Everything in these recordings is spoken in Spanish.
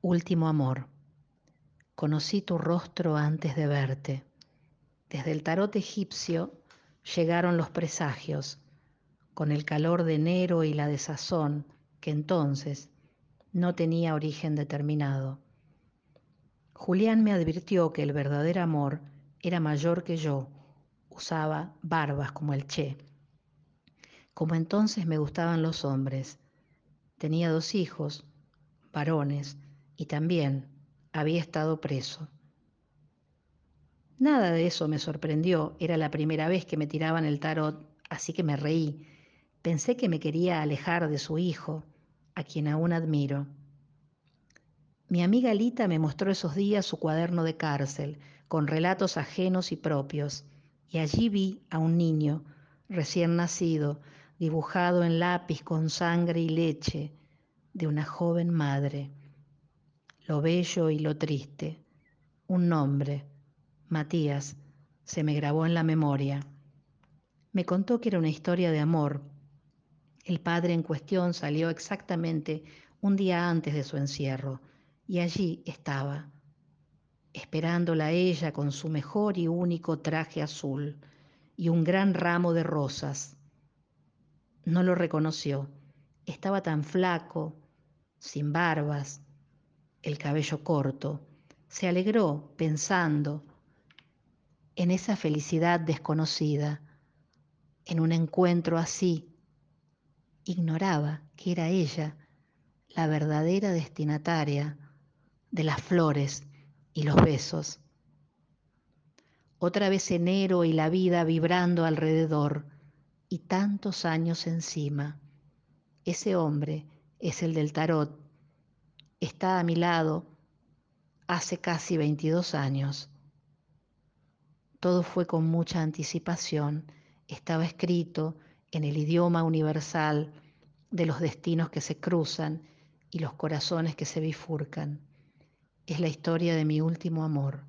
Último amor. Conocí tu rostro antes de verte. Desde el tarot egipcio llegaron los presagios, con el calor de enero y la desazón que entonces no tenía origen determinado. Julián me advirtió que el verdadero amor era mayor que yo, usaba barbas como el Che. Como entonces me gustaban los hombres, tenía dos hijos, varones, y también había estado preso. Nada de eso me sorprendió, era la primera vez que me tiraban el tarot, así que me reí. Pensé que me quería alejar de su hijo, a quien aún admiro. Mi amiga Lita me mostró esos días su cuaderno de cárcel, con relatos ajenos y propios, y allí vi a un niño recién nacido, dibujado en lápiz con sangre y leche, de una joven madre lo bello y lo triste. Un nombre, Matías, se me grabó en la memoria. Me contó que era una historia de amor. El padre en cuestión salió exactamente un día antes de su encierro y allí estaba, esperándola a ella con su mejor y único traje azul y un gran ramo de rosas. No lo reconoció, estaba tan flaco, sin barbas, el cabello corto, se alegró pensando en esa felicidad desconocida, en un encuentro así. Ignoraba que era ella la verdadera destinataria de las flores y los besos. Otra vez enero y la vida vibrando alrededor y tantos años encima. Ese hombre es el del tarot está a mi lado hace casi 22 años. Todo fue con mucha anticipación, estaba escrito en el idioma universal de los destinos que se cruzan y los corazones que se bifurcan. Es la historia de mi último amor.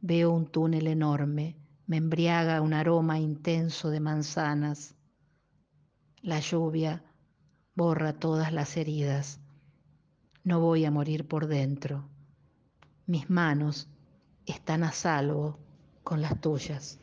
Veo un túnel enorme, me embriaga un aroma intenso de manzanas. La lluvia borra todas las heridas no voy a morir por dentro. Mis manos están a salvo con las tuyas.